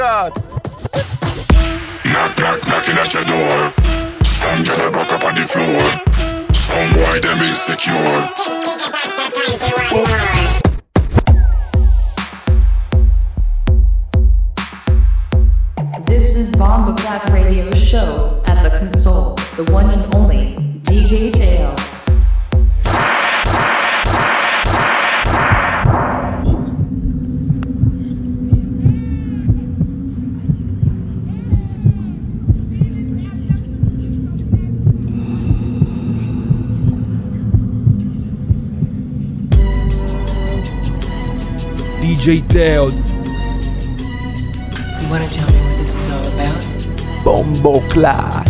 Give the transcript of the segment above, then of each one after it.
card. Knock, knock, knocking at your door. Some girl back up on the floor. Some boy them insecure. This is Bomboclat Radio Show at the console, the one and only DJ Teo. DJ Teo, You want to tell me what this is all about? Bomboclat.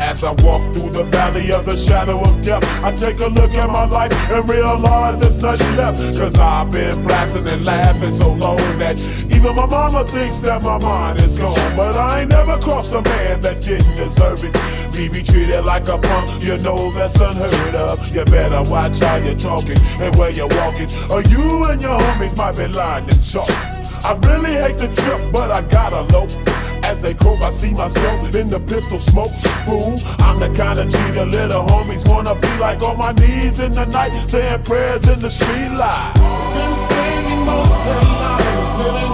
As I walk through the valley of the shadow of death, I take a look at my life and realize there's nothing left. Cause I've been blasting and laughing so long that even my mama thinks that my mind is gone. But I ain't never crossed a man that didn't deserve it. Me be treated like a punk, you know that's unheard of. You better watch how you're talking and where you're walking, or you and your homies might be lying to chalk. I really hate the trip, but I gotta low. As they croak, I see myself in the pistol smoke. Fool, I'm the kind of G little homies wanna be like on my knees in the night, saying prayers in the street light. Been spending most of their lives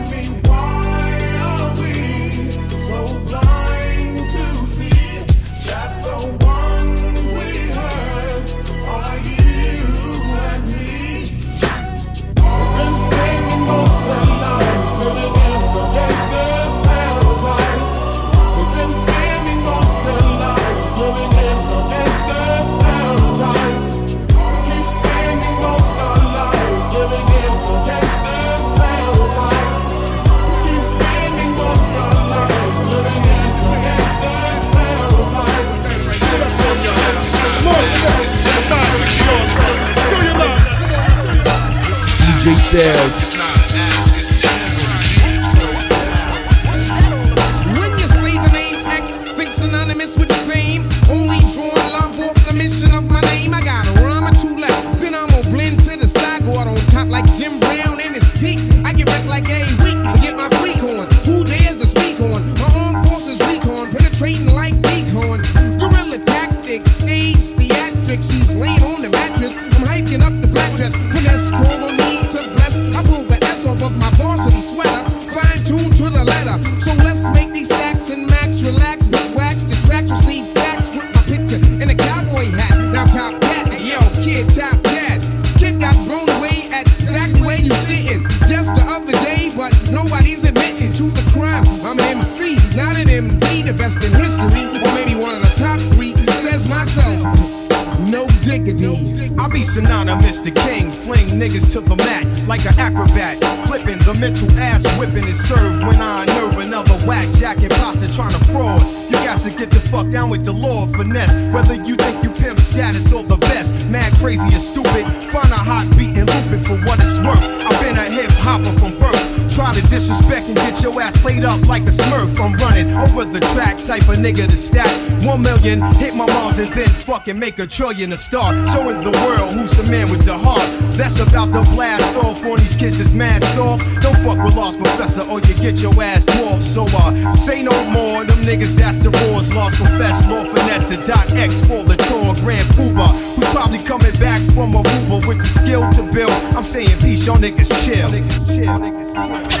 DJ Teo, When you say the name X, think synonymous with fame. Only drawn love off the mission of my name. I got a rhyme or two left. Then I'm gonna blend to the side, go out on top like Jim Brown in his peak. I get wrecked like a week and get my freak on. Who dares to speak on? My armed forces recon, penetrating like decon. Guerrilla tactics, stage theatrics. He's laying on the mattress. I'm hiking up the black dress. Fuck down with the law of finesse. Whether you think you pimp status or the best, mad, crazy, or stupid, ass played up like a smurf. I'm running over the track, type of nigga to stack. One million, hit my moms and then fucking make a trillion a star. Showing the world who's the man with the heart. That's about to blast off on these kids that's soft. Don't fuck with Lost Professor or you get your ass dwarfed. So uh, say no more. Them niggas that's the wars. Lost Professor, Lord Finesse, Dot X for the Tron Grand Puba. Who's probably coming back from Aruba with the skill to build. I'm saying peace, y'all niggas chill. Niggas chill, niggas chill.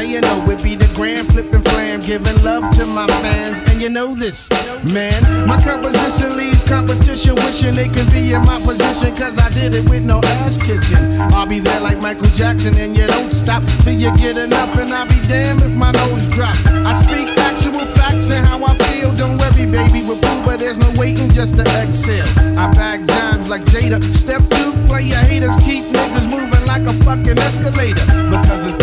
It's not rap, be the grand act, it's giving love to my fans, and you know this, man. My composition leaves competition wishing they could be in my position, cause I did it with no ass kissing. I'll be there like Michael Jackson, and you don't stop till you get enough, and I'll be damned if my nose drop. I speak actual facts and how I feel. Don't worry, baby, with boo, but there's no waiting just to exhale. I bag dimes like Jada. Step two, play your haters, keep niggas moving like a fucking escalator. Because it's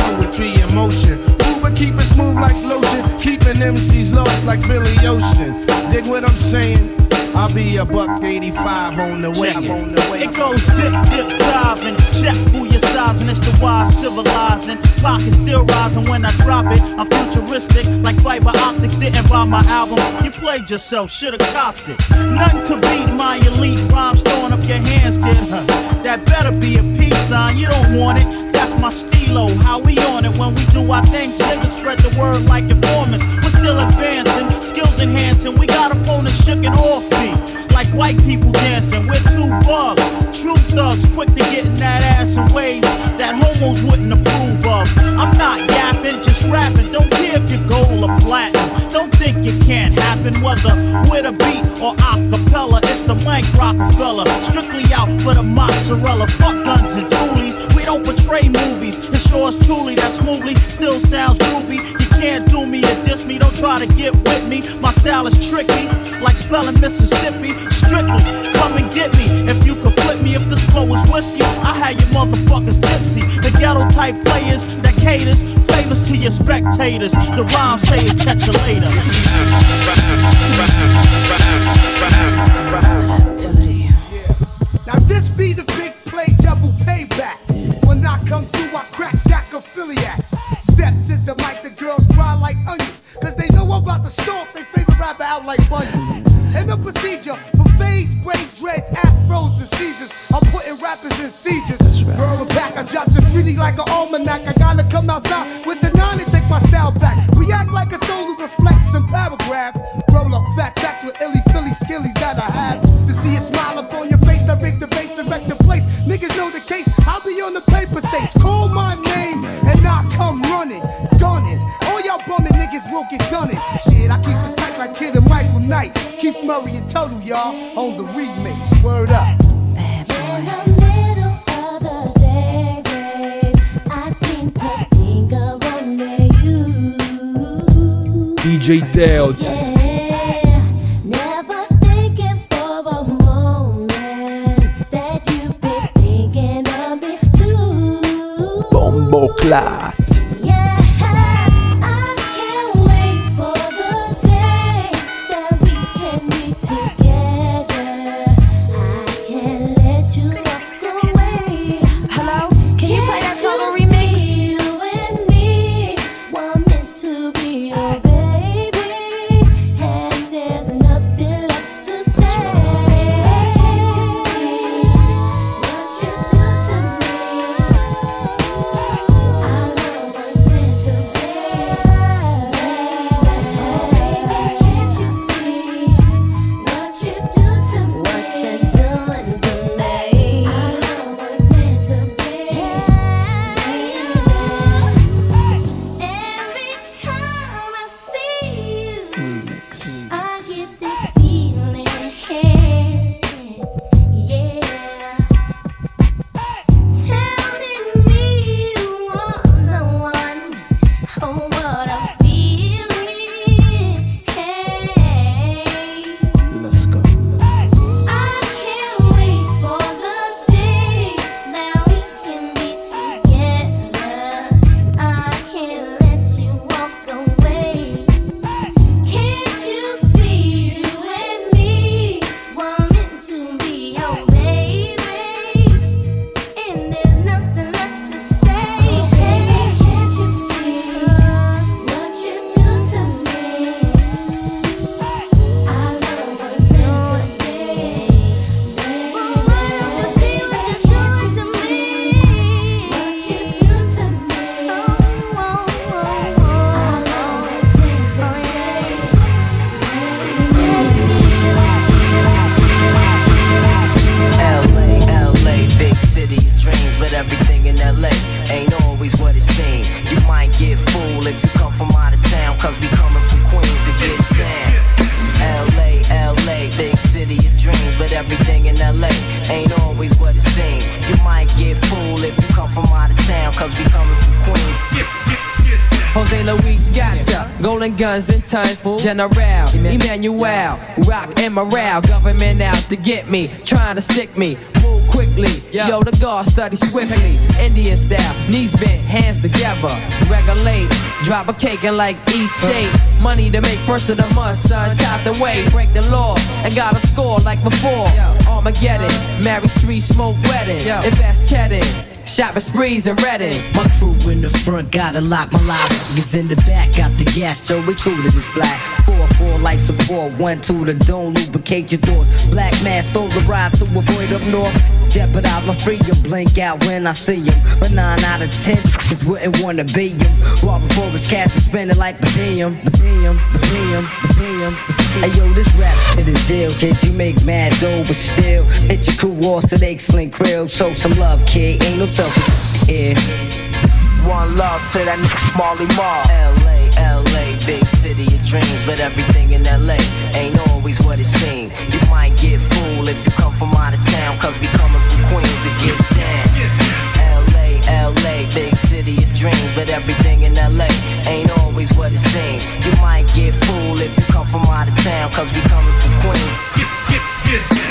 motion. Uber keep it smooth like lotion, keeping MCs lost like Billy Ocean. Dig what I'm saying? I'll be a buck 85 on the way. On. It goes dip, dip, diving. Check who you're sizing. It's the wise civilizing. Pocket still rising when I drop it. I'm futuristic, like fiber optics. Didn't buy my album. You played yourself, should've copped it. Nothing could beat my elite rhymes. Throwing up your hands, kid. That better be a peace sign. You don't want it. My stilo. How we on it when we do our things. Niggas spread the word like informants. We're still advancing, skills enhancing. We got opponents shook and off beat. Like white people dancing. We're two bugs. True thugs, quick to get in that ass in ways that homos wouldn't approve of. I'm not yapping, just rapping. Don't care if you're gold or platinum. Don't think it can't happen, whether with a beat or acapella. It's the Mike Rockefeller. Strictly out for the mozzarella. Fuck guns and toolies. We don't portray movies. It It's yours truly that smoothly still sounds groovy. You can't do me or diss me. Don't try to get with me. My style is tricky, like spelling Mississippi. Strictly, come and get me. If you could flip me, if this flow is whiskey, I had your motherfuckers tipsy. The ghetto type players that caters favors to your spectators. The rhyme say catch you later. Now this be the big play double payback. When I come through, I crack sacrophiliacs. Step to the mic, the girls cry like onions. Cause they know I'm about to stomp their favorite rapper out like bunions. And the procedure from fades, braids, dreads, afros, and seizures. I'm putting rappers in seizures. Girl, I'm back, I dropped you like an almanac. I gotta come outside with DJ Rolling guns and tons. General Emmanuel, rock and morale. Government out to get me, trying to stick me. Move quickly, yo, the guard study swiftly. Indian style, knees bent, hands together. Regulate, drop a cake and like East State. Money to make first of the month, son. Chop the way, break the law, and got a score like before. Armageddon, Mary Street, smoke wedding. Invest cheddar, shopping sprees and Redding. My crew in the front, gotta lock my live. Niggas in the back, got the gas, so we true to this black. Four, four light support, one, two, the don't lubricate your doors. Black man stole the ride to avoid up north. Jeopardize my freedom, blink out when I see him. But nine out of ten niggas wouldn't wanna be him. Raw before his cash spend it like per diem, per diem. Hey yo, this rap shit is ill, kid. You make mad dough, but still hit your crew off to the excellent grill. Show some love, kid. Ain't no selfish here. One love to that nigga Marley Marl. LA, LA, big city of dreams, but everything in LA ain't always what it seems. You might get fooled if you come from out of town, cause we from Queens, it gets down. LA, LA, big city of dreams, but everything in LA ain't always what it seems. You might get fooled if you come from out of town, cause we coming from Queens.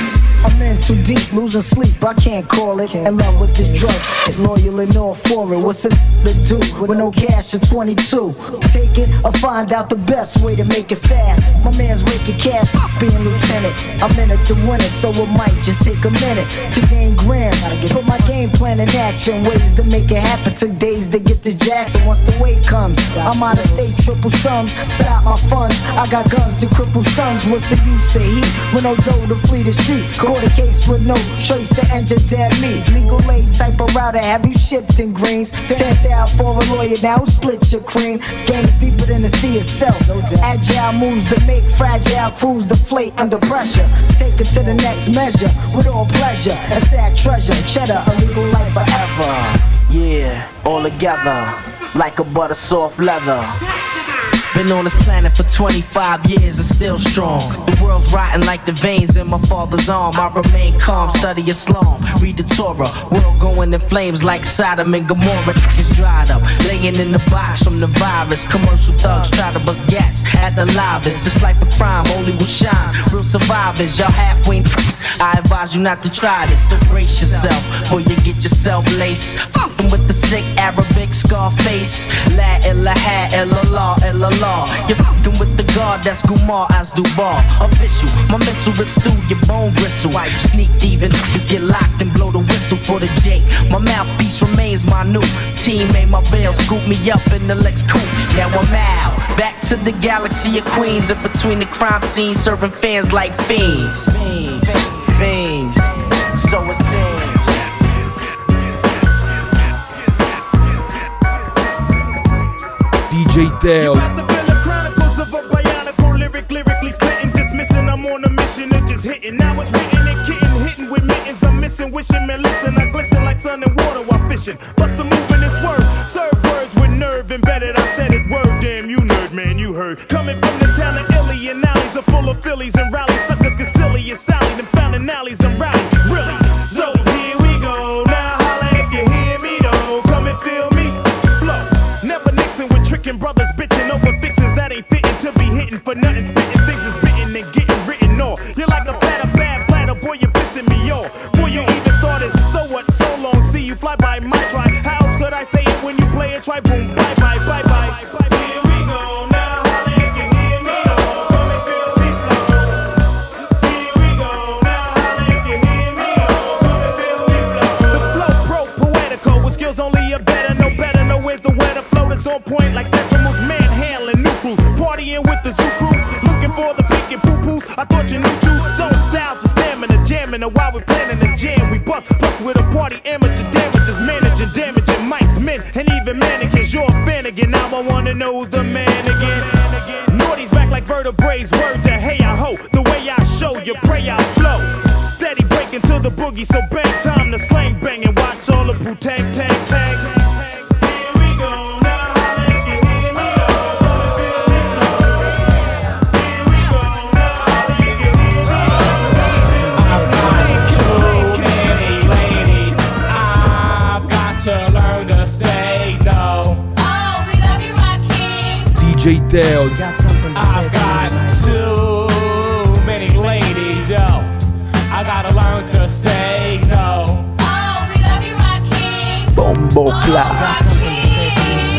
I'm in too deep, losing sleep, I can't call it. In love with this drug, loyal and all for it. What's a to do with no cash at 22? Take it or find out the best way to make it fast. My man's raking cash, being lieutenant. I'm in it to win it, so it might just take a minute to gain grams. Put my game plan in action, ways to make it happen. Took days to get to Jackson. Once the weight comes, I'm out of state, triple sums. Stop my funds, I got guns to cripple sons. What's the use of heat with no dough to flee the street? Caught a case with no trace of engine dead meat. Legal aid type of router, have you shipped in greens? Tenth out for a lawyer, now split your cream? Game's deeper than the sea itself. Agile moves to make fragile crews deflate under pressure. Take it to the next measure with all pleasure. And stack treasure, cheddar, a legal life forever. Yeah, all together, like a butter soft leather. Been on this planet for 25 years and still strong. The world's rotting like the veins in my father's arm. I remain calm, study Islam, read the Torah. World going in flames like Sodom and Gomorrah. It's dried up, laying in the box from the virus. Commercial thugs try to bust gas at the livest. This life of crime only will shine. Real survivors, y'all halfway. I advise you not to try this. Brace yourself, or you get yourself laced. Sick Arabic Scarface. La ilaha illallah illallah. You're fucking with the god that's Gumar as Dubar. Official, my missile rips through your bone gristle. Wipe sneak thieving niggas get locked and blow the whistle for the Jake. My mouthpiece remains my new teammate. My bail scoop me up in the Lex coupe. Now I'm out, back to the galaxy of Queens. In between the crime scenes, serving fans like fiends. Fiends, fiends. So it seems. DJ Teo. Chronicles of a bionicle lyric, lyrically spitting, dismissing. I'm on a mission and just hitting. Now it's written and kitten, hitting with mittens. I'm missing, wishing, man, listen. I glisten like sun and water while fishing. Bust the move in this word. Serve words with nerve embedded. I said it word, damn you nerd, man, you heard. Coming from the town of Illy and alleys are full of Phillies and rallies. Suckers get silly and Sally, them found in alleys and rallies. Really? So here we go. Now holla if you hear me though. Come and feel me. Brothers, bitching over fixins that ain't fitting to be hitting for nothing. Spitting things is spitting and getting written off. You're like a platter, bad platter, boy, you're pissing me off. Boy, you even started, so what, so long, see you fly by my try. How else could I say it when you play a Try boom, bye. No better, no where's the weather. Flow that's on point like decimals, manhandling new crews, partying with the zoo crew, looking for the pink and poo. I thought you knew two stone styles of stamina, jamming, and while we planning the jam, we bust plus with a party amateur. Damages, managing, damaging mice, men, and even mannequins. You're a fan again, now I wanna know who's the man again. Naughty's back like vertebrae's word to hey I ho, the way I show you pray I flow. Steady breaking to the boogie, so bang time to slang and watch all the boo tag got to to say no. DJ Teo. I've got too many ladies, yo. I gotta learn to say no. Oh, we love you, Rakim. Bombo oh,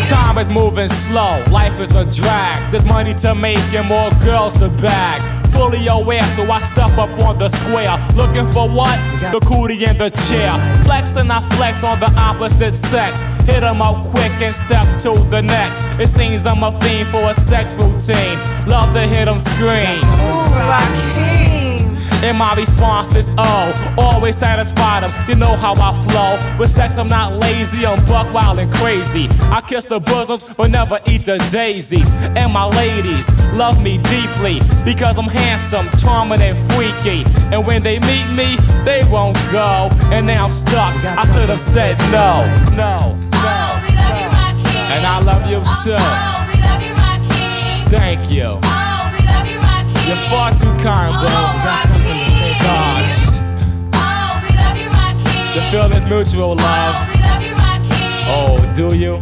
Time is moving slow, life is a drag. There's money to make and more girls to bag. Fully aware, so I step up on the square. Looking for what? The cootie in the chair. Flex and I flex on the opposite sex. Hit 'em up quick and step to the next. It seems I'm a fiend for a sex routine. Love to hit 'em scream. And my response is oh, always satisfy them. You know how I flow. With sex, I'm not lazy, I'm buck wild and crazy. I kiss the bosoms, but never eat the daisies. And my ladies love me deeply because I'm handsome, charming, and freaky. And when they meet me, they won't go. And now I'm stuck. I should have said no, no, oh, no. And I love you oh, too. Oh, we love you, Thank you. Oh, You're far too kind, bro. Gosh. Oh, we love you, Rocky. The feeling's mutual, love. Oh, do you?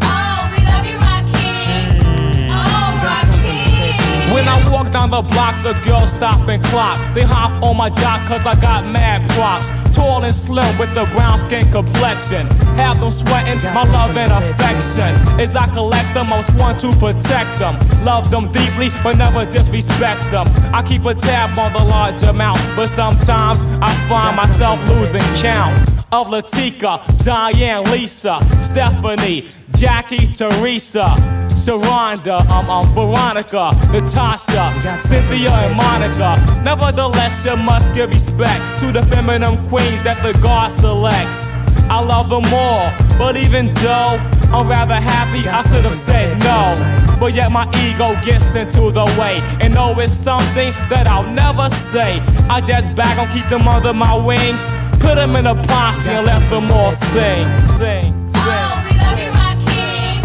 When I walk down the block, the girls stop and clock. They hop on my jock cause I got mad props. Tall and slim with the brown skin complexion. Have them sweating, my love and affection. As I collect them, most want to protect them. Love them deeply, but never disrespect them. I keep a tab on the large amount, but sometimes I find myself losing count of Latika, Diane, Lisa, Stephanie, Jackie, Teresa, Sharonda, I'm um, um, Veronica, Natasha, Cynthia, and Monica. Nevertheless, you must give respect to the feminine queens that the God selects. I love them all, but even though I'm rather happy, I should have said no. But yet my ego gets into the way, and know it's something that I'll never say. I just back on keep them under my wing. Put them in a posse and let them all sing, sing, sing.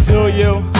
Do you?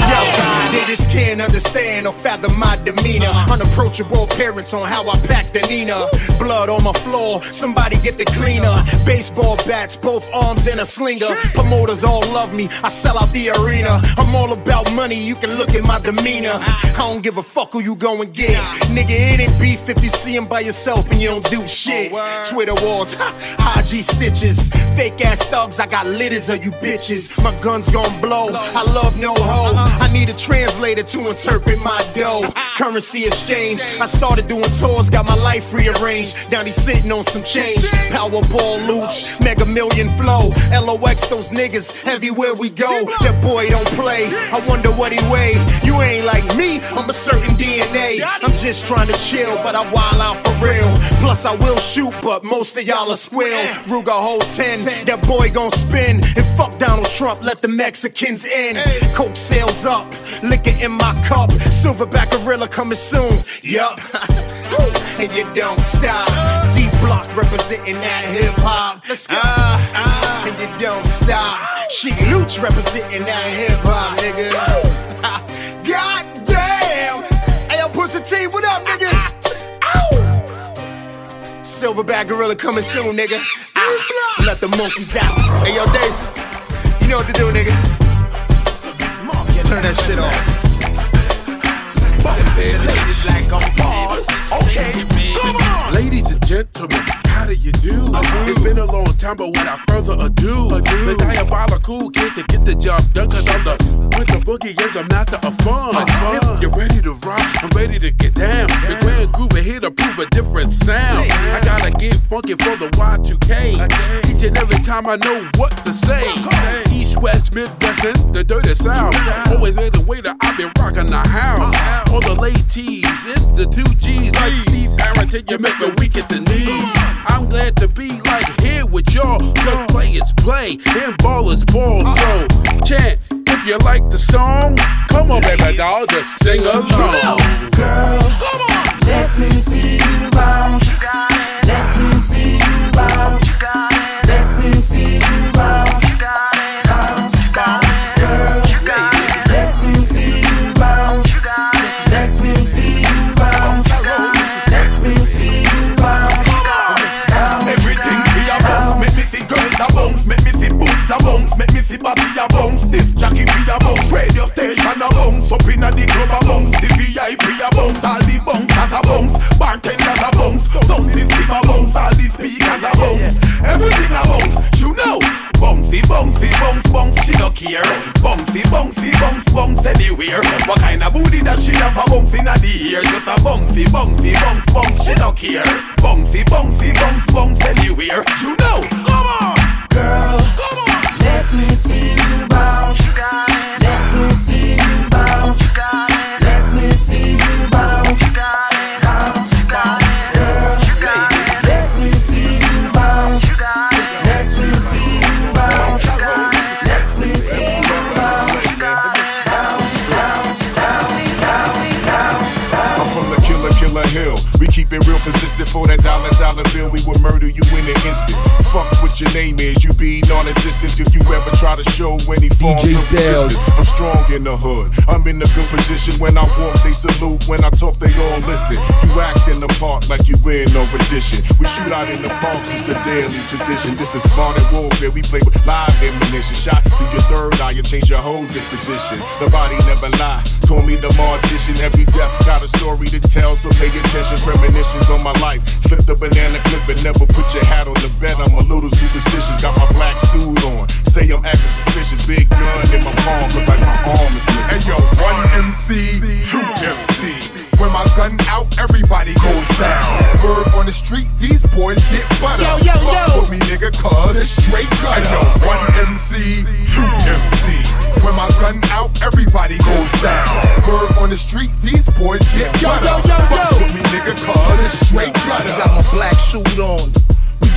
yo, they just can't understand or fathom my demeanor. Unapproachable appearance on how I pack the Nina. Blood on my floor, somebody get the cleaner. Baseball bats, both arms and a slinger. Promoters all love me, I sell out the arena. I'm all about money, you can look at my demeanor. I don't give a fuck who you go and get. Nigga, it ain't beef if you see him by yourself and you don't do shit. Twitter wars, ha, G stitches. Fake ass thugs, I got litters of you bitches. My gun's gon' blow, I love no hoe. I need a translator to interpret my dough. Currency exchange, I started doing tours, got my life rearranged. Now he's sitting on some change. Powerball looch, mega million flow. LOX, those niggas, everywhere we go. That boy don't play, I wonder what he weigh. You ain't like me, I'm a certain DNA. I'm just trying to chill, but I wild out for real. Plus, I will shoot, but most of y'all are squill. Ruger hold 10, that boy gon' spin. And fuck Donald Trump, let the Mexicans in. Coke sales up, liquor in my cup. Silverback gorilla coming soon. Yup. and you don't stop. D block representing that hip hop. Ah, ah, and you don't stop. Sheek Louch representing that hip hop, nigga. God damn. Hey, yo, Pusha T, what up, nigga? Silverback gorilla coming soon, nigga. Ah, let the monkeys out. Hey, yo, Daisy, you know what to do, nigga. Turn that shit off. Ladies like I'm bald. Okay, come on. Ladies and gentlemen, how do you do? It's been a long time, but without further ado, the diabolical kid to get the job done, cause I'm the with the boogie and the master of a fun. If you're ready to rock, I'm ready to get down. The grand groove is here to prove a different sound. I gotta get funky for the Y2K. Each and every time I know what to say. East, West, Midwest, and the dirty South. Always in the way that I've been rocking the house. Uh-huh. All the ladies and the two G's like Steve Harrington, you make me weak at the knees. I'm glad to be like here with y'all. Cause play is play and ball is ball. So chant if you like the song. Come on, baby doll, just sing along. This is modern warfare. We play with live ammunition. Shot through your third eye and change your whole disposition. The body never lie. Call me the mortician. Every death got a story to tell, so pay attention. Premonitions on my life. Slip the banana clip and never put your hat on the bed. I'm a little superstitious. Got my black suit on. Say I'm acting suspicious. Big gun in my palm, look like my arm is missing. Hey yo, one MC, two MC. When my gun out, everybody goes down. Word on the street, these boys get butter. Yo, yo, Fuck yo. with me, nigga, cuz it's straight gutter. Hey yo, one MC, two MC. When my gun out, everybody goes down. Word on the street, these boys get Yo, butter. yo, yo, Fuck with me, nigga, cuz it's straight gutter. Got my black suit on.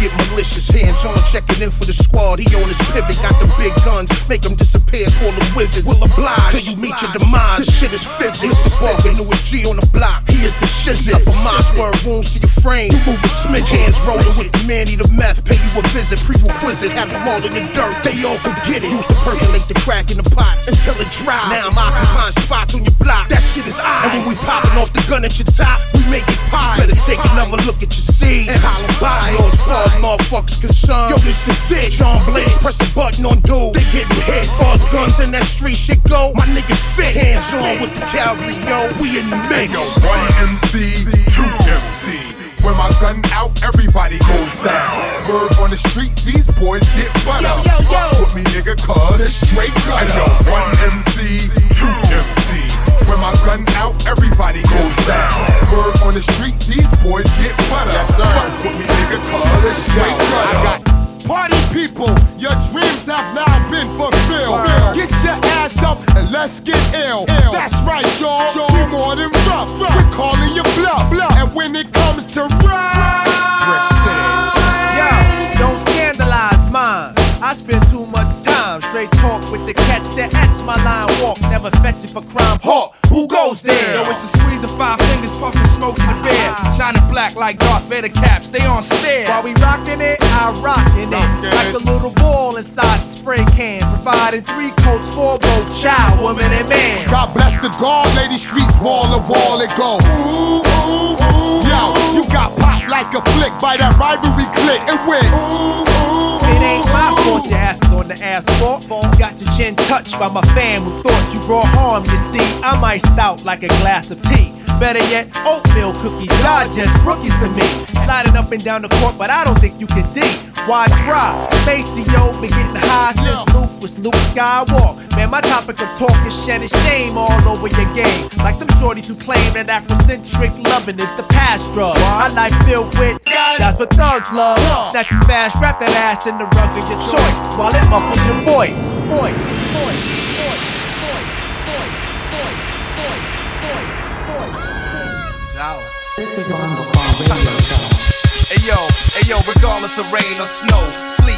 Get malicious, hands on, checking in for the squad. He on his pivot, got the big guns, make them disappear, call them wizards. Will oblige till you meet your demise. This shit is physics. Mr. Barker, newest G on the block, he is the shizzit. For Mossberg, wounds to your frame. You move a smidge, hands rolling with the Manny the meth. Pay you a visit, prerequisite, have them all in the dirt. They all could get it. Used to percolate the crack in the pot until it dry. Now I'm occupying spots on your block. That shit is I. And when we popping off the gun at your top, we make it pie. Better take another look at your seed and holler by. Far as motherfuckers concerned, yo, this is it. John Blaze, press the button on dude. They getting hit. Far as guns in that street shit go, my niggas fit. Hands on with the cavalry, yo. We in the mix. Yo, one MC, two MC. When my gun out, everybody goes down. Word on the street, these boys get butter. Yo, yo, yo. Fuck with me, nigga, cuz it's straight gutter. Yo, one MC, two MC. When my gun out, everybody goes down. Word on the street, these boys get butter. Yes, sir. Fuck with me, nigga, cuz it's straight gutter. I got Party people, your dreams have now been fulfilled. Get your ass up and let's get ill. That's right, y'all. We more than rough. We're calling you bluff. And when it comes to rap, Yo, don't scandalize mine. I spend too much time straight talk with the etch my line walk. Never fetch it for crime. Hawk, who goes there? Yo, it's a squeeze of five fingers, puffing smoke in the bed. Shining black like Darth Vader caps, they on stare. While we rockin' it, I rockin' it. Like a little ball inside the spray can. Providing three coats for both child, woman, and man. God bless the guard, lady streets, wall to wall it go. Ooh, ooh, ooh. Yo, you got like a flick by that rivalry click and went. Ooh, It ain't my fault your ass on the asphalt. Got your chin touched by my fam who thought you brought harm. You see, I'm iced out like a glass of tea. Better yet, oatmeal cookies. Y'all just rookies to me. Sliding up and down the court, but I don't think you can D. Why try? Maceo been getting high since Luke was Luke Skywalk. Man, my topic of talk is shedding shame all over your game. Like them shorties who claim that Afrocentric loving is the past drug. My life filled with that's what thugs love. Snatch you fast, wrap that ass in the rug of your choice while it muffles your voice, voice, voice, This is on the Radio Show. Hey yo, hey yo, regardless of rain or snow,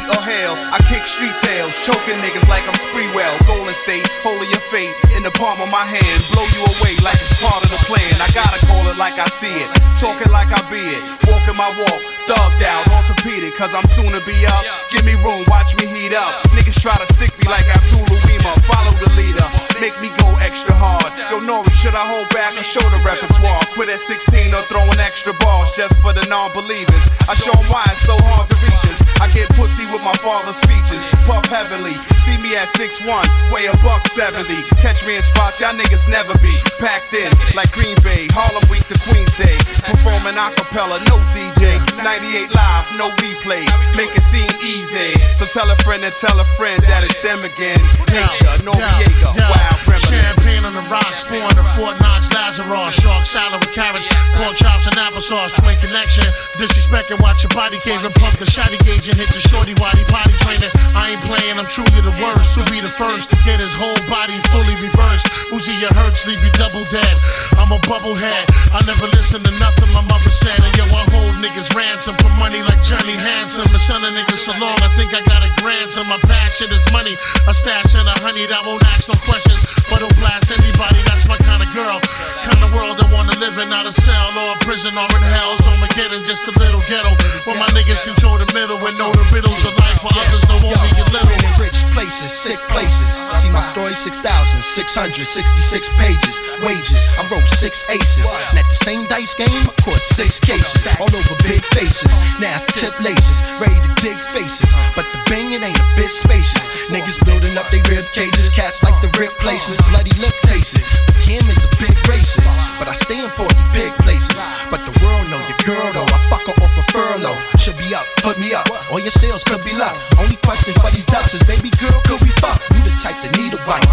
sleet or I kick street tales, choking niggas like I'm Sprewell. Golden State, holding your fate in the palm of my hand, blow you away like it's part of the plan. I gotta call it like I see it, talking like I be it, walking my walk, thugged out, orthopedic, cause I'm soon to be up. Give me room, watch me heat up. Niggas try to stick me like Abdul Uwima, follow the leader, make me go extra hard. Yo, Nori, should I hold back or show the repertoire? Quit at 16 or throwing extra balls just for the non-believers. I show 'em why it's so hard to reach us. I get pussy with my father's features. Puff heavily. See me at 6'1, weigh a buck 70. Catch me in spots y'all niggas never be. Packed in like Green Bay, Harlem Week to Queens Day. Performing jamming acapella, no DJ. 98 live, no replays. Make it seem easy. So tell a friend and tell a friend that it's them again. Nature, Noreaga, wild remedy. On the rocks, pouring the Fort Knox Lazarus. Shark salad with carrots, pork chops and applesauce. Twin connection, disrespect and watch your body cave and pump the shotty gauge and hit the shorty waddy potty training. I ain't playing, I'm truly the worst. Who'll be the first to get his whole body fully reversed? Uzi, you hurt, leave you double dead. I'm a bubblehead. I never listen to nothing my mother said. And yo, I hold niggas ransom for money like Johnny Handsome. The son of niggas so long, I think I got a grandson. My passion is money. A stash and a honey that won't ask no questions. But don't blast. Anybody, that's my kind of girl. Kind of world I wanna live in out of cell or a prison or in hell. So I'm getting just a little ghetto. Where my niggas control the middle and know the riddles of life. For others know only get little. in rich places, sick places. See my story, 6,666 pages. Wages, I wrote six aces. And at the same dice game, I caught six cases. All over big faces. Now it's tip laces, ready to dig faces. But the banging ain't a bit spacious. Niggas building up they rib cages. Cats like the rip places, bloody lip tastes. Kim is a big racist. But I stand for 40 big places. But the world know your girl though. I fuck her off a furlough. Should be up, put me up. All your sales could be luck. Only question for these ducks is, baby girl, could we fuck? You the type that need a wife.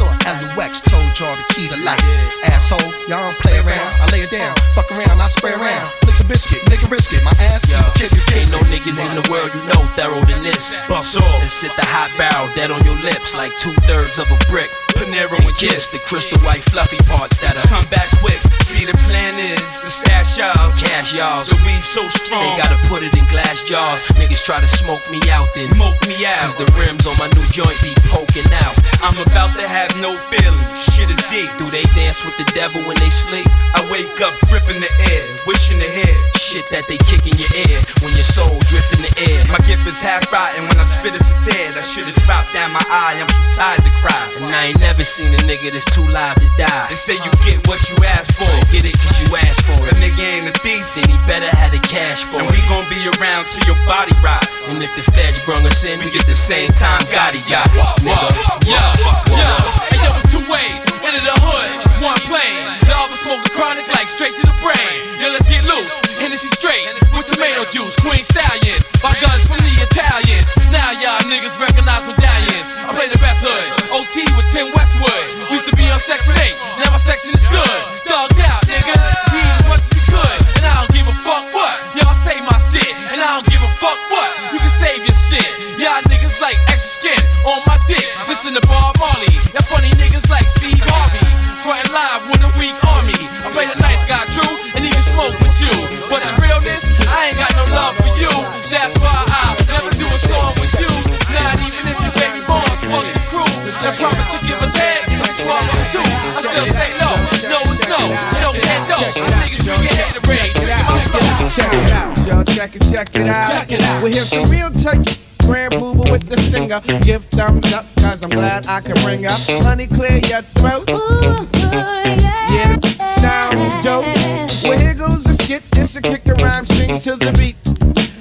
Thought LUX told y'all the key to life. Asshole, y'all don't play around. I lay it down, fuck around, I spray around. Flick a biscuit, nigga risk it. My ass, you kick your Ain't no niggas in the world you know thorough than this. Bust off and sit the hot barrel dead on your lips like two thirds of a brick. Panero and kiss the crystal white fluffy parts that'll come back quick. See the plan is to stash y'all, cash y'all. So we so strong, they gotta put it in glass jars. Niggas try to smoke me out, then smoke me out. Cause the rims on my new joint be poking out. I'm about to have no feelings. Shit is deep. Do they dance with the devil when they sleep? I wake up dripping the air, wishing the head. Shit that they kick in your ear when your soul drift in the air. Is half rotten when I spit it's a tear. That has dropped down my eye. I'm too tired to cry. And I ain't never seen a nigga that's too live to die. They say you get what you ask for. So get it cause you asked for it. A nigga ain't a thief, then he better have the cash for and it. And we gon' be around till your body rot. And if the feds brung us in, we get the same time Gotti got. Nigga. Yo, yo, hey yo, it's two ways. Into the hood, one plane. The other smoking chronic like straight to the brain. Yo, let's get loose. Hennessy straight with tomato juice. Queen stallions, buy guns from the Italians. Now y'all niggas recognize medallions. I play the best hood. OT with Tim Westwood. Used to be on section 8. Now my section is good. Thugged out, niggas. Check it out, y'all. Check it, check it out. Check it out. We hear some real touch. Grand Boo Boo with the singer. Give thumbs up, cause I'm glad I can bring up. Honey, clear your throat. Ooh, Yeah, the sound dope. Well, here goes the skit. It's a kick a rhyme, sing to the beat.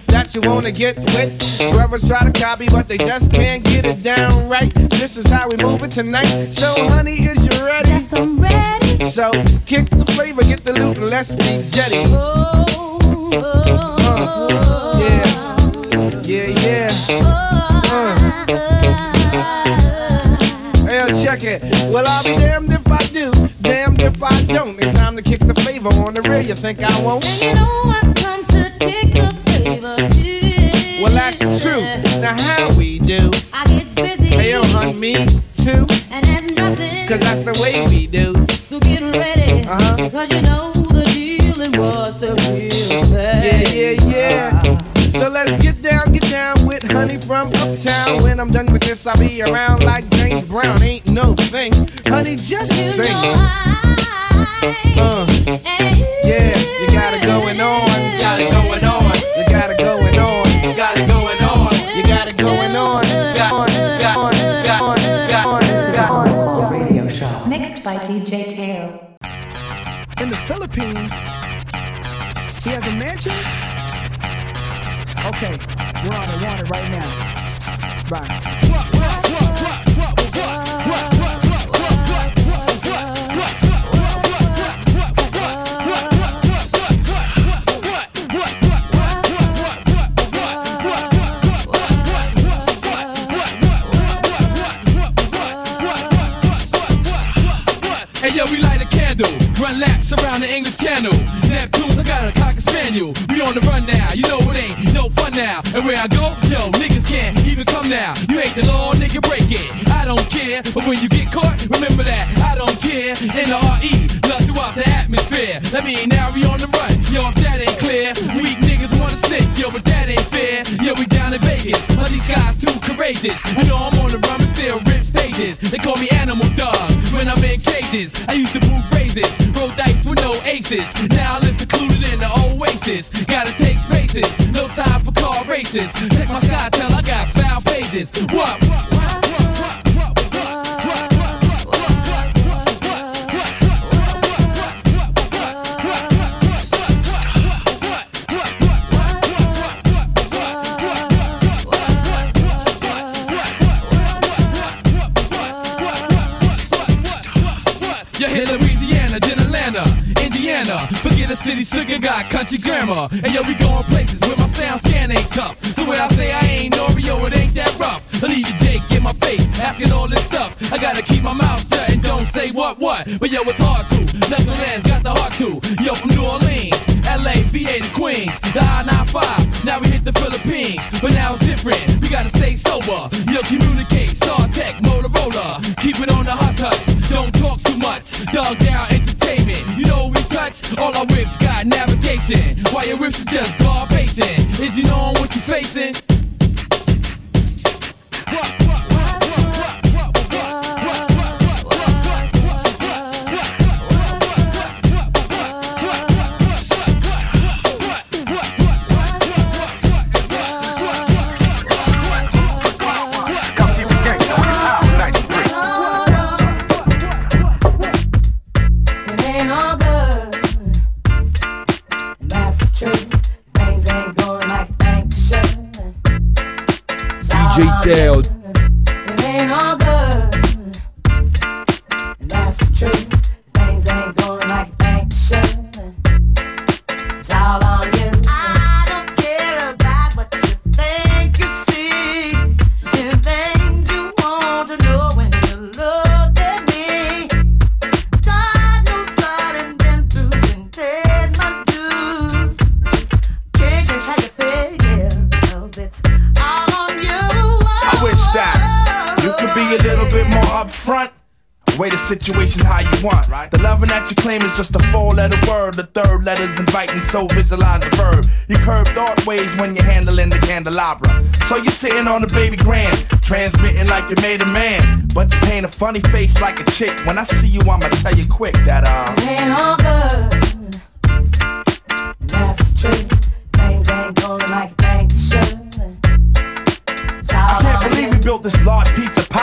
That you wanna get with. Brothers try to copy, but they just can't get it down right. This is how we move it tonight. So, honey, is you ready? Yes, I'm ready. So, kick the flavor, get the loot, and let's be jetty. Oh, Yeah, yeah, yeah. Uh. Hey, check it. Well, I'll be damned if I do, damned if I don't. It's time to kick the flavor on the real. You think I won't? Well, done with this, I'll be around I used to move phrases, roll dice with no aces. Now I live secluded in the oasis. Gotta take spaces, no time for car races. Check my sky, tell I got foul pages. What, grammar. And yo, we going places where my SoundScan ain't tough. So when I say I ain't Oreo, it ain't that rough. I leave you Jake in my face, asking all this stuff. I gotta keep my mouth shut and don't say what what. But yo, it's hard to. Knuckleheads got the heart to. Yo, from New Orleans, LA, VA to Queens, the I-95. Now we hit the Philippines, but now it's different. We gotta stay sober. Yo, communicate, StarTAC, Motorola. Keep it on the hush hush. Don't talk too much. Dog down entertainment. Why your whips is just garbation. Is you knowing what you're facing? So visualize the verb. You curve thought ways when you're handling the candelabra. So you're sitting on the baby grand, transmitting like you made a man. But you paint a funny face like a chick. When I see you, I'ma tell you quick that, uh. It ain't all good. That's the. Things ain't going like they should. I can't believe we built this large pizza pie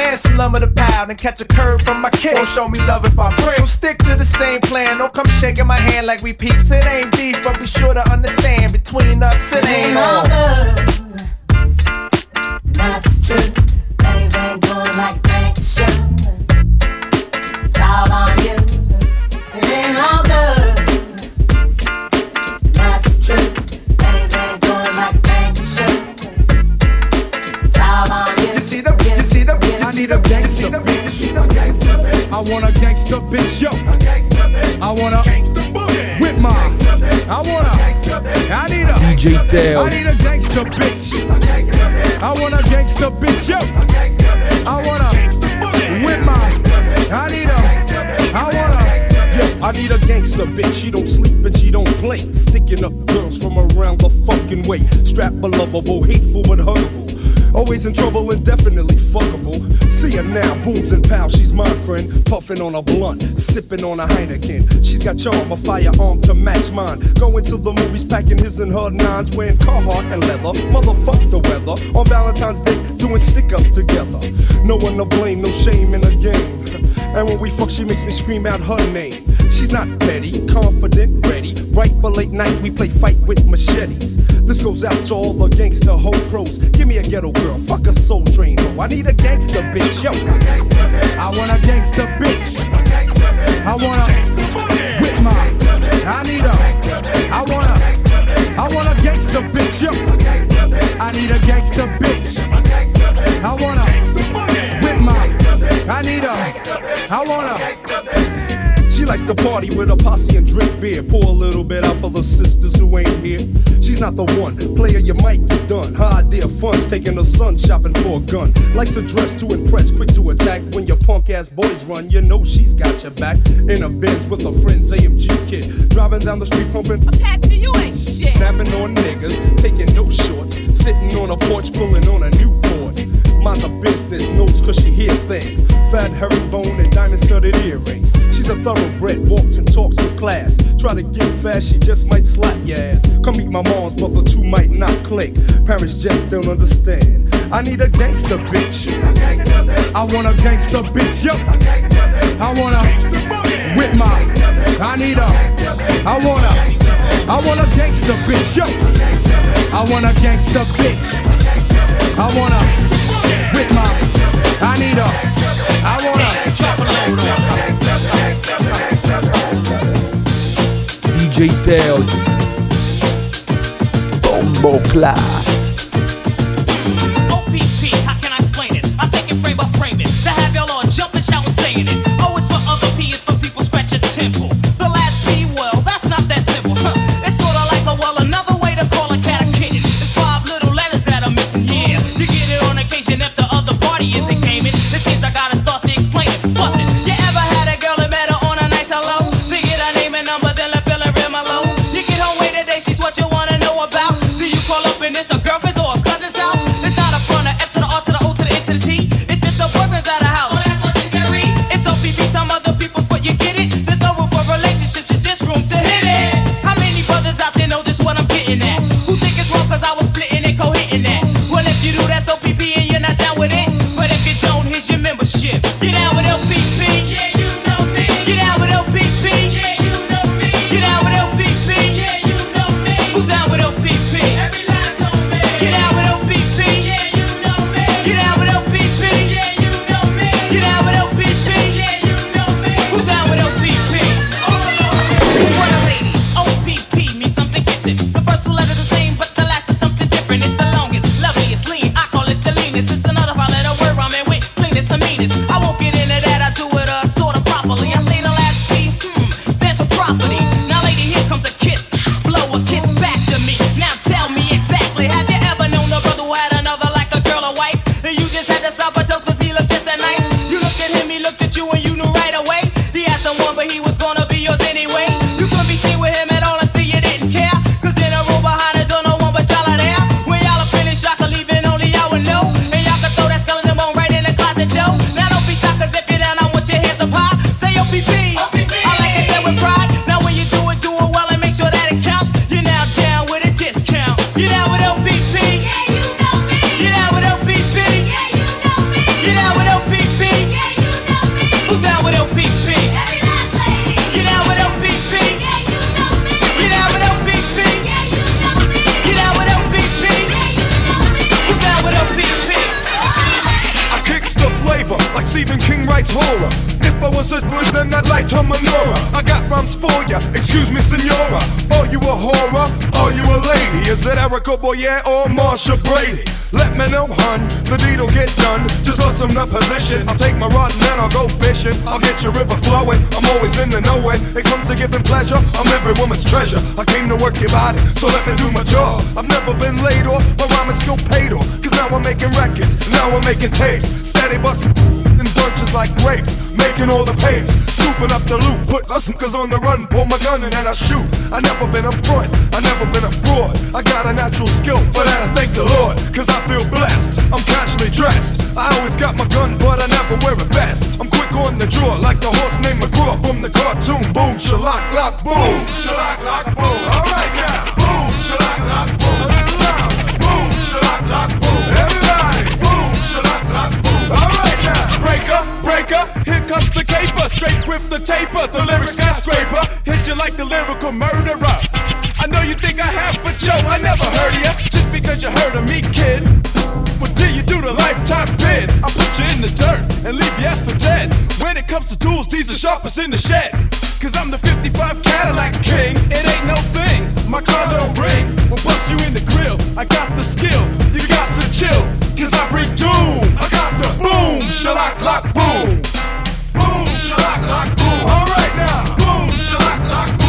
and some lumber to pound and catch a curve from my kid. Don't show me love if I break. So stick to the same plan. Don't come shaking my hand like we peeps. It ain't beef, but be sure to understand between us it ain't all all. good. And that's the truth. Things ain't going like they should. It's all on I want a gangster bitch, yo. I want a gangsta gangster with my. I want a. I need a DJ Teo. I need a gangster bitch. I want a gangster bitch, yo. I want a with my. I need a. I want a. Yo, I need a gangster bitch. She don't sleep and she don't play. Sticking up girls from around the fucking way. Strap but lovable, hateful but huggable. Always in trouble and definitely fuckable. See her now, booms and pow, she's my friend. Puffing on a blunt, sipping on a Heineken. She's got charm, a firearm to match mine. Going to the movies, packing his and her nines, wearing Carhartt and leather. Motherfuck the weather. On Valentine's Day, doing stick ups together. No one to blame, no shame in the game. And when we fuck, she makes me scream out her name. She's not petty, confident, ready. Right for late night, we play fight with machetes. This goes out to all the gangster hoe pros. Give me a ghetto girl, fuck a soul train hoe. I need a gangster bitch, yo. I want a gangster bitch. I want a with my. I need a. I want a. I want a gangster bitch, yo. I need a gangster bitch. I want a with my. I need a. I want a. She likes to party with a posse and drink beer. Pour a little bit out for the sisters who ain't here. She's not the one. Player, you might get done. Her idea fun's taking her son shopping for a gun. Likes to dress to impress, quick to attack. When your punk ass boys run, you know she's got your back. In a Benz with her friends, AMG kid. Driving down the street pumping. Apache, you ain't shit. Snapping on niggas, taking no shorts. Sitting on a porch, pulling on a new Newport. Mind the business, knows cause she hear things. Fat herringbone and diamond studded earrings. She's a thoroughbred, walks and talks with class. Try to get fast, she just might slap your ass. Come meet my mom's mother, two might not click. Parents just don't understand. I need a gangster bitch. I want a gangster bitch, yo. I want a with my. I need a. I want a. I want a gangster bitch, yo. I want a gangster bitch. I want a I need a. I want a. A DJ Teo Bombo Clat Erica Boyer or Marcia Brady? Let me know, hun, the deed'll get done. Just awesome the position. I'll take my rod and then I'll go fishing. I'll get your river flowing. I'm always in the know it comes to giving pleasure. I'm every woman's treasure. I came to work your body, so let me do my job. I've never been laid off, my rhyming skill paid off. Cause now I'm making records, now I'm making tapes. Steady busting in bunches like grapes, making all the papes. Scooping up the loot, put cause on the run, pull my gun and then I shoot. I never been a front, I never been a fraud. I got a natural skill, for that I thank the Lord. Cause I feel blessed, I'm casually dressed. I always got my gun, but I never wear a vest. I'm quick on the draw, like the horse named McGraw from the cartoon. Boom, shalak, lock, boom. Shalak, lock, boom. Straight with the taper, the lyric skyscraper. Hit you like the lyrical murderer. I know you think I have, but yo, I never heard of ya. Just because you heard of me, kid. What do you do to lifetime bid? I put you in the dirt and leave you ass for dead. When it comes to tools, these are sharpest in the shed. Cause I'm the 55 Cadillac king. It ain't no thing. My car don't ring. We'll bust you in the grill. I got the skill. You got to chill. Cause I bring doom. I got the boom. Shalak lock boom. Boom. Shalak lock boom. Alright now. Boom. Shalak lock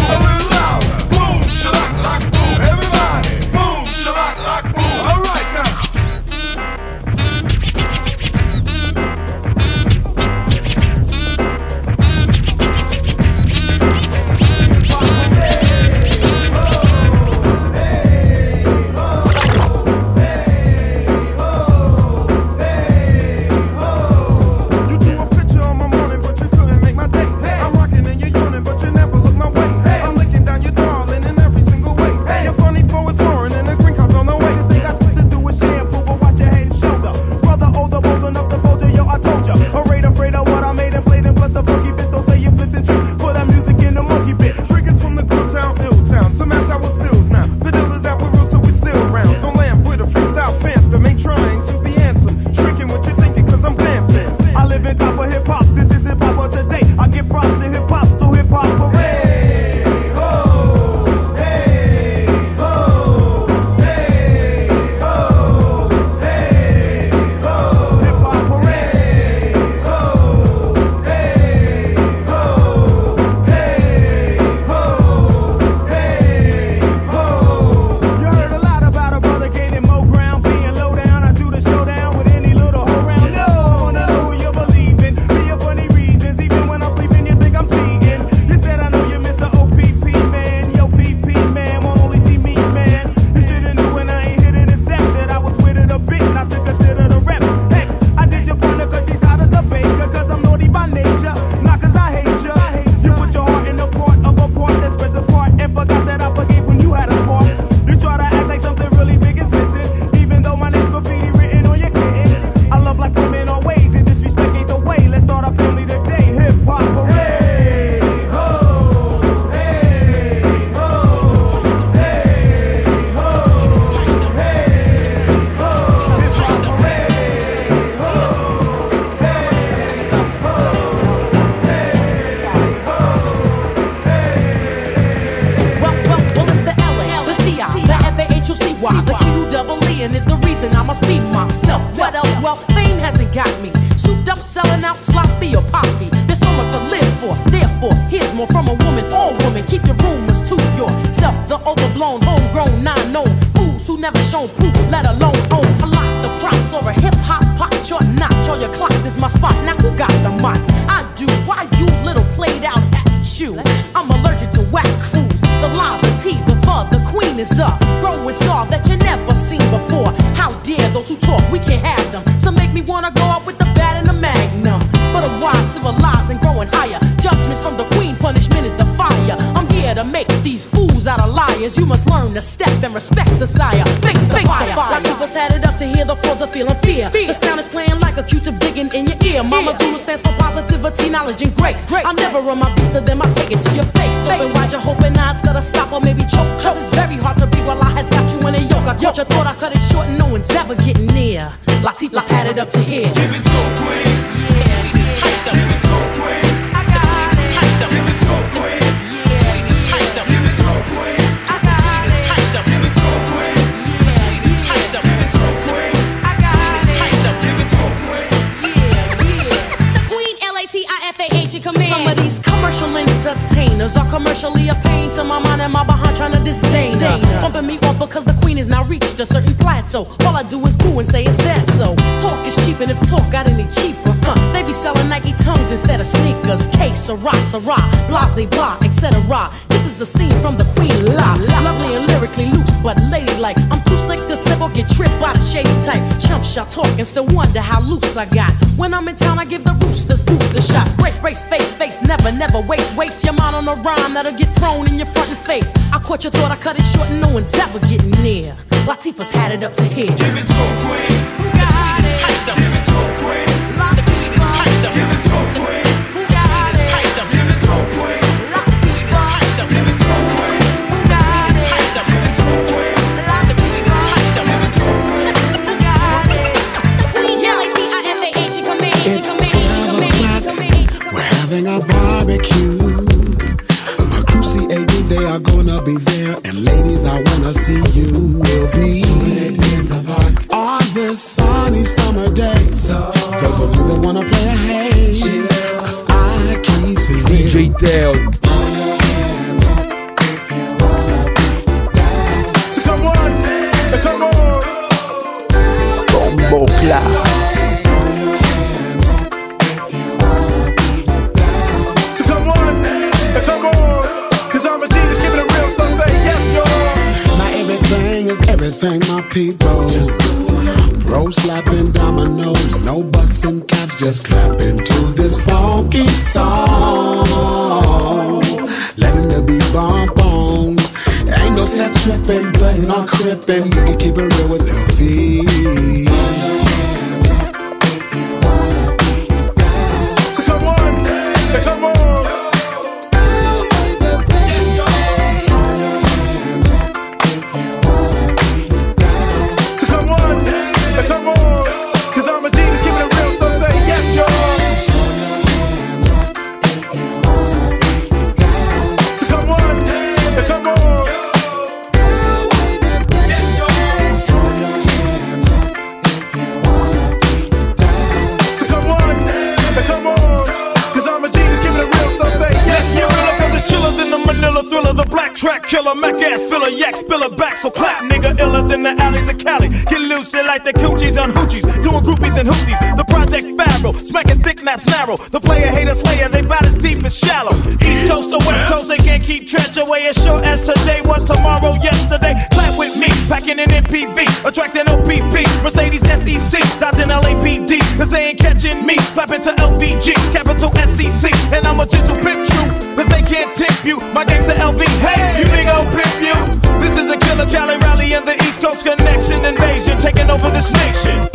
You must learn to step and respect the sire. Face the fire. Latifah's had it up to hear the folds of feeling fear. The sound is playing like a Q-tip digging in your ear. Mama Zulu stands for positivity, knowledge, and grace. I'm never on my beast of them, I take it to your face. Open wide, you're hoping odds that I stop or maybe choke. Cause it's very hard to be while I has got you in a yoke. I caught you, thought I cut it short and no one's ever getting near. Latifah's had it up to here. Give it to a queen. Yeah. Give it to a entertainers are commercially a pain to my mind and my behind trying to disdain her. Bumping me off because the queen has now reached a certain plateau. All I do is boo and say it's that so. Talk is cheap, and if talk got any cheaper, huh? They be selling Nike tongues instead of sneakers. K, Sarah, Sarah, blase, blah, etc. This is a scene from the queen, la, la. Lovely and lyrically loose, but ladylike. I'm too slick to slip or get tripped by the shady type. Chump shot talk and still wonder how loose I got. When I'm in town, I give the roosters booster shots. Brace, brace, face, face, never, never waste, waste your mind on a rhyme that'll get thrown in your front and face. I caught you, thought I cut it short, and no one's ever getting near. Latifah's had it up to here. Give it to a queen. Give it to a queen. Latifah's. Give it to a queen. Give it to a queen. Latifah. Give it to a queen. Give it to a queen. Latifah's. Give it to a It's 12 o'clock. We're having a barbecue. My crew CAD, they are gonna be there. And ladies, I wanna see you. We'll be in the park on this sunny summer day. Those of you that wanna play a hey, cause I keep it real. DJ Teo. So come on, come on. Bombo Clat. People. Bro slapping you. My gangsta LV, hey, you nigga will pimp you. This is a killer Cali rally and the East Coast connection invasion, taking over this nation.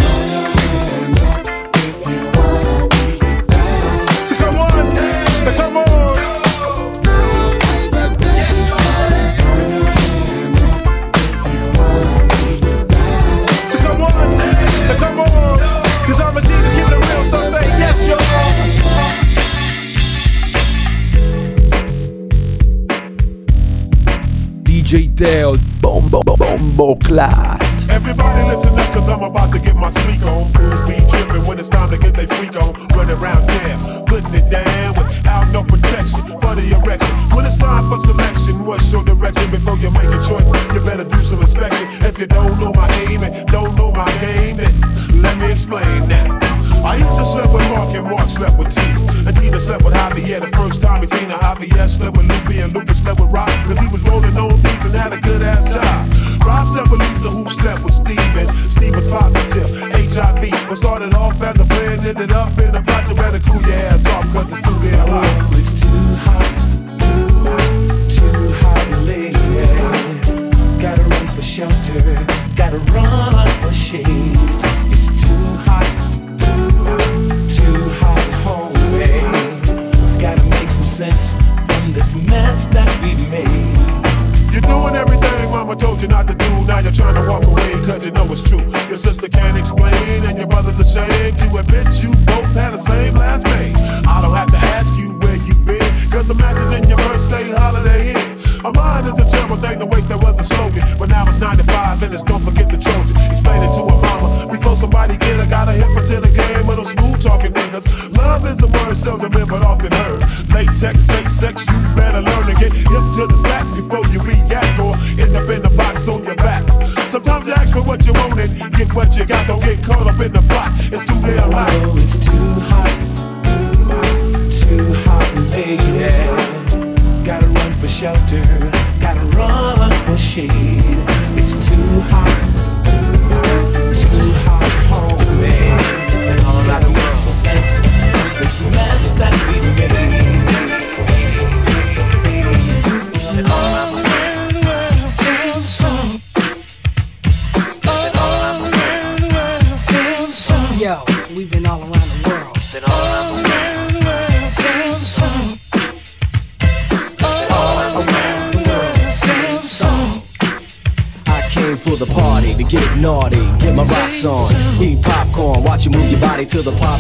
Teo. Bombo, bombo Clat. Everybody listen up, cause I'm about to get my speak on. Fools be tripping when it's time to get they freak on. Running around town, putting it down without no protection for the erection. When it's time for selection, what's your direction before you make a choice? You better do some inspection. If you don't know my aim and don't know my game, then let me explain that. I used to sleep with Mark and Mark slept with Tina. And Tina slept with Javier the first time he seen her. Javier slept with Lupe and Lupe slept with Rob. Cause he was rolling on beats and had a good ass job. Rob slept with Lisa who slept with Steven. Steve was positive, HIV. But started off as a friend, ended up in a project. Better cool your ass off cause it's too damn hot. it's too hot, too hot, too hot to. Gotta run for shelter, gotta run for shade. It's too hot, too hot, too hot at home, babe. Gotta make some sense from this mess that we've made. You're doing everything mama told you not to do. Now you're trying to walk away cause you know it's true. Your sister can't explain and your brother's ashamed to admit you both had the same last name. I don't have to ask you where you've been cause the matches in your verse say holiday inn. A mind is a terrible thing to waste, that was a slogan. But now it's 95 and it's don't forget the Trojan. Explain it to a mama before somebody get her. Got a hip to the game with those smooth talking niggas. Love is a word seldom but often heard. Latex,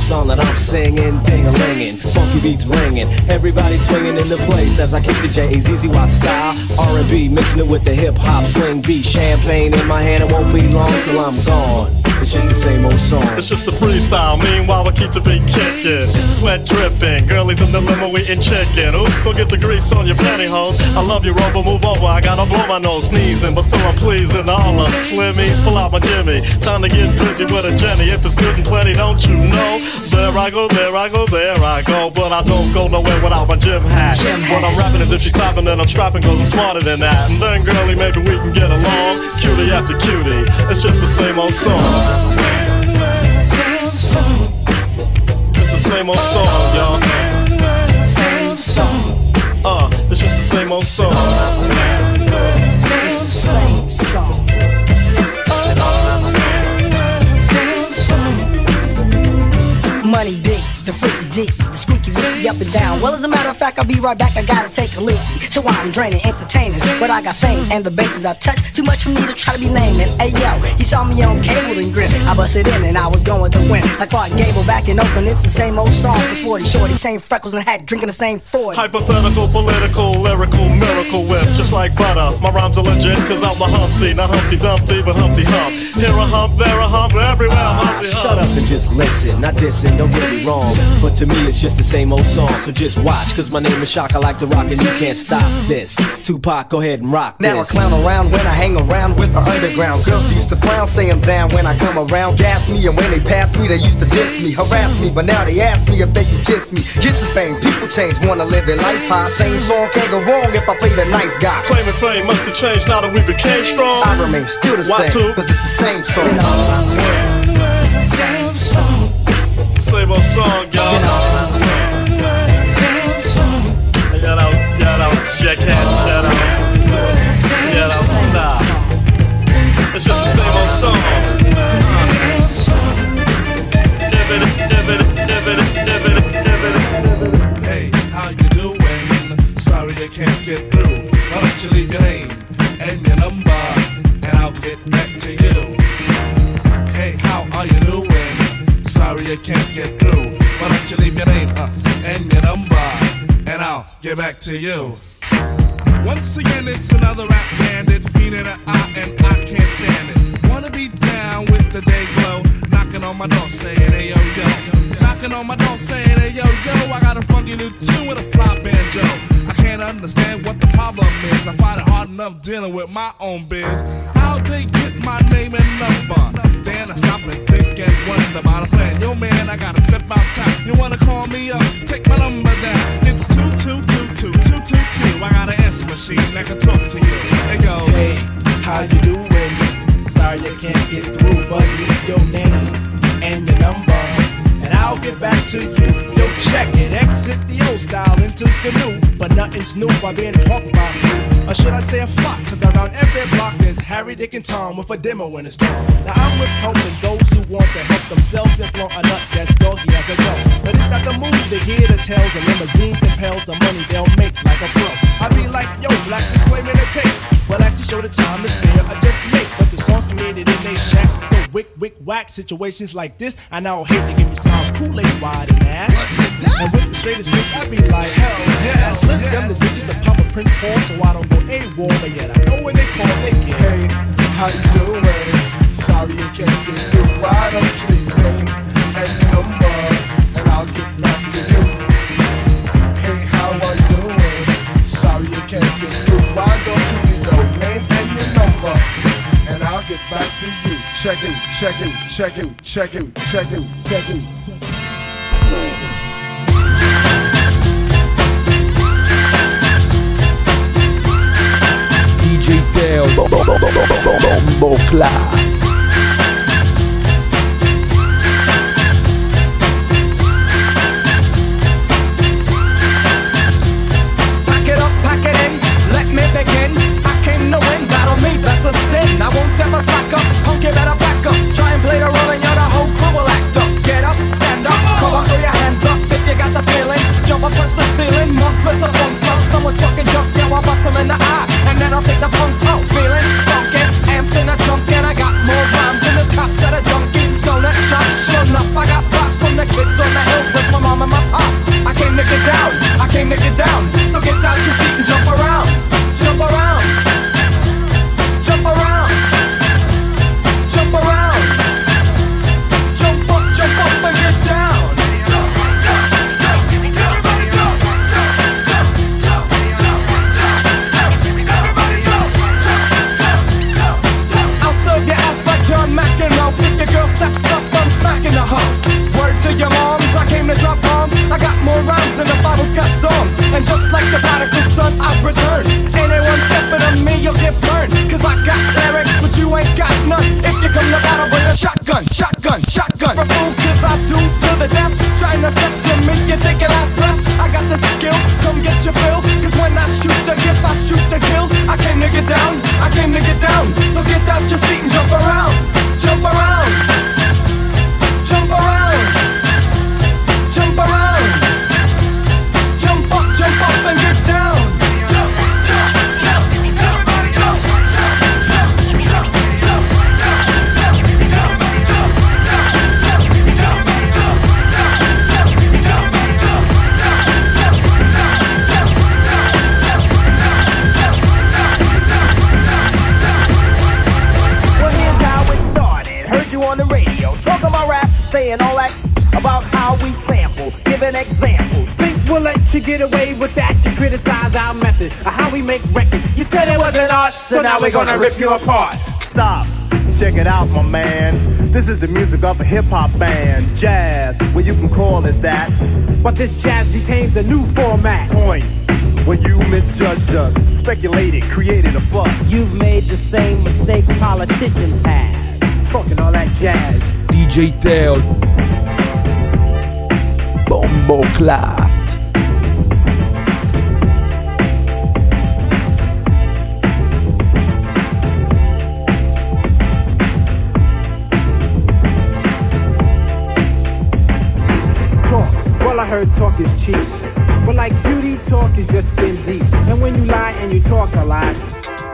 song that I'm singing, ding a linging, funky beats ringing, everybody swinging in the place as I kick the J's, easy Y style, R&B mixing it with the hip hop swing beat, champagne in my hand, it won't be long till I'm gone. It's just the same old song. It's just a freestyle. Meanwhile, I keep the beat kicking. Sweat dripping. Girlies in the limo eating chicken. Oops, don't get the grease on your pantyhose. I love you, Rover. Move over. I gotta blow my nose sneezing, but still I'm pleasing. All the slimmies, pull out my Jimmy. Time to get busy with a Jenny. If it's good and plenty, don't you know? There I go, there I go, there I go. But I don't go nowhere without my gym hat. What I'm rapping is if she's clapping, then I'm strapping, cause I'm smarter than that. And then, girlie, maybe we can get along. Cutie after cutie. It's just the same old song. It's the same old song, y'all. Same song. Uh, it's just the same old song. Up and down. Well, as a matter of fact, I'll be right back. I gotta take a leak. So I'm draining entertainers, but I got fame and the bases I touch. Too much for me to try to be naming. Hey yo, you saw me on cable and grin. I busted in and I was going to win. Like Clark Gable back in Oakland, it's the same old song for Sporty Shorty, same freckles and hat, drinking the same Ford. Hypothetical, political, lyrical, miracle whip, just like butter. My rhymes are legit, cause I'm a Humpty, not Humpty Dumpty, but Humpty Hump. Here a hump, there a hump, everywhere I'm Humpty ah, Hump. Shut up and just listen, not dissing, don't get me wrong. But to me, it's just the same old song. So just watch, cause my name is Shock. I like to rock and you can't stop this. Tupac, go ahead and rock Now I clown around when I hang around with the underground. Girls used to frown, say I'm down when I come around. Gas me, and when they pass me, they used to diss me, harass me. But now they ask me if they can kiss me. Get some fame, people change, wanna live their life high. Same song can't go wrong if I play the nice guy. Claiming fame must have changed now that we became strong. I remain still the Why same, two? cause it's the same song. It's the same song. Same old song, y'all. Check hand, shout out. Shout out, stop. It's just the same old song. Hey, how you doing? Sorry I can't get through. Why don't you leave your name and your number, and I'll get back to you. Hey, how are you doing? Sorry I can't get through. Why don't you leave your name uh, and your number, and I'll get back to you. Once again, it's another rap bandit, feeling an eye, and I can't stand it. Wanna be down with the day glow, knocking on my door saying, hey yo yo. Knocking on my door saying, hey yo yo, I got a funky new tune with a fly banjo. I can't understand what the problem is. I find it hard enough dealing with my own biz. How they get my name and number? Then I stop and think and wonder about a plan. Yo man, I gotta step out time. You wanna call me up? Take my number down. It's two I got an answer machine that can talk to you. It goes. Hey, how you doing? Sorry I can't get through, but leave your name and your number, and I'll get back to you. Yo, check it, exit the old style, enters the new, but nothing's new by being by you. Or should I say a flock? Cause around every block there's Harry, Dick, and Tom with a demo in his palm. Now I'm with helping those who want to help themselves and flaunt a nut that's doggy as a go. But it's not the move to hear the tales of limousines and pails of money they'll make like a pro. I be like, yo, black disclaimer to tape. Well, I to show the time to spare, I just make. But the songs created in they shacks so wick, wick, whack. Situations like this, I now hate to give me smiles, Kool-Aid wide and ass. And with the straightest face, I be like, hell. I slip them the digits of Papa Prince Paul, so I don't go AWOL, but yet I know when they call, they get. Hey, how you doing? Sorry I can't get through. Why don't you leave and your number, and I'll get back to you. Hey, how are you doing? Sorry you can't get through. Why don't you leave your name and your number? And I'll get back to you. Check it, check it, check it, check it, check it, check it. DJ Dale Bombo Clap saying all that about how we sample, giving examples. Think we'll let you get away with that? You criticize our method of how we make records. You said it wasn't art, so now we're gonna rip you apart. Stop. Check it out, my man. This is the music of a hip hop band. Jazz, well, you can call it that. But this jazz retains a new format. Point. When you misjudged us, speculated, created a fuss. You've made the same mistake politicians have. Talking all that jazz. DJ Teo Bombo. Well, I heard talk is cheap. But like beauty, talk is just skin deep. And when you lie and you talk a lot,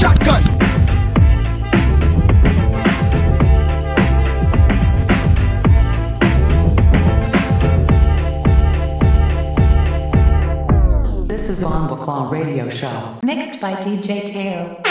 Shot, shot, shotgun. This is Bomboclat Radio Show. Mixed by DJ Teo.